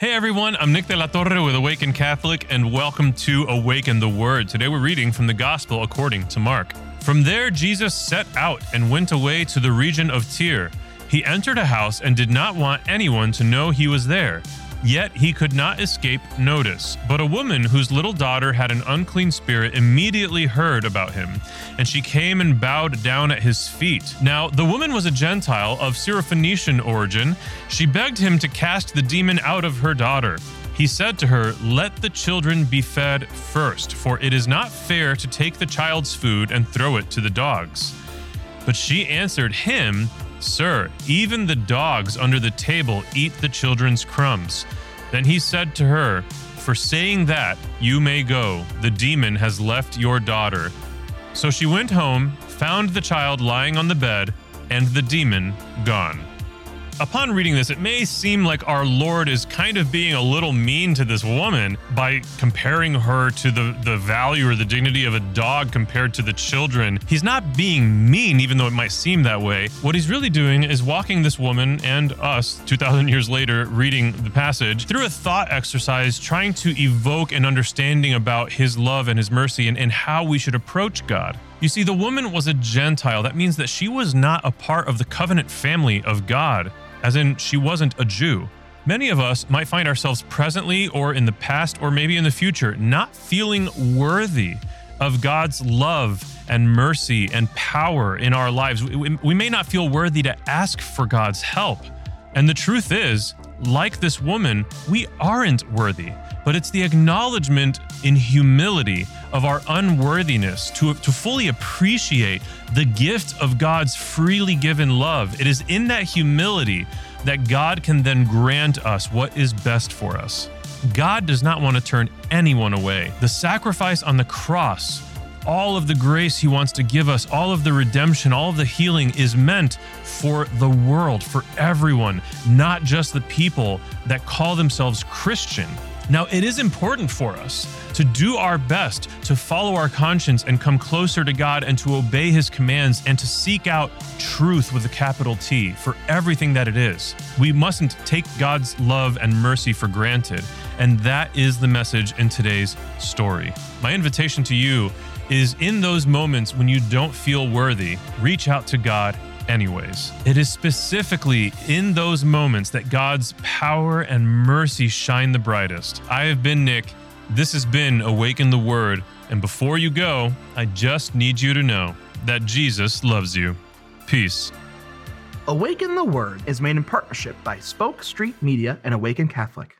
Hey everyone, I'm Nick de la Torre with Awaken Catholic, and welcome to Awaken the Word. Today we're reading from the Gospel according to Mark. From there, Jesus set out and went away to the region of Tyre. He entered a house and did not want anyone to know he was there. Yet he could not escape notice. But a woman whose little daughter had an unclean spirit immediately heard about him, and she came and bowed down at his feet. Now, the woman was a Gentile of Syrophoenician origin. She begged him to cast the demon out of her daughter. He said to her, Let the children be fed first, for it is not fair to take the child's food and throw it to the dogs. But she answered him, Sir, even the dogs under the table eat the children's crumbs. Then he said to her, For saying that, you may go. The demon has left your daughter. So she went home, found the child lying on the bed, and the demon gone. Upon reading this, it may seem like our Lord is kind of being a little mean to this woman by comparing her to the, the value or the dignity of a dog compared to the children. He's not being mean, even though it might seem that way. What he's really doing is walking this woman and us, 2,000 years later, reading the passage, through a thought exercise, trying to evoke an understanding about his love and his mercy and, and how we should approach God. You see, the woman was a Gentile. That means that she was not a part of the covenant family of God as in she wasn't a Jew. Many of us might find ourselves presently or in the past or maybe in the future not feeling worthy of God's love and mercy and power in our lives. We, we, may not feel worthy to ask for God's help. And the truth is, like this woman, we aren't worthy, but it's the acknowledgement in humility of our unworthiness to, to fully appreciate the gift of God's freely given love. It is in that humility that God can then grant us what is best for us. God does not want to turn anyone away. The sacrifice on the cross all of the grace he wants to give us, all of the redemption, all of the healing is meant for the world, for everyone, not just the people that call themselves Christian. Now, it is important for us to do our best to follow our conscience and come closer to God and to obey His commands and to seek out truth with a capital T for everything that it is. We mustn't take God's love and mercy for granted. And that is the message in today's story. My invitation to you is in those moments when you don't feel worthy, reach out to God anyways. It is specifically in those moments that God's power and mercy shine the brightest. I have been Nick. This has been Awaken the Word. And before you go, I just need you to know that Jesus loves you. Peace. Awaken the Word is made in partnership by Spoke Street Media and Awaken Catholic.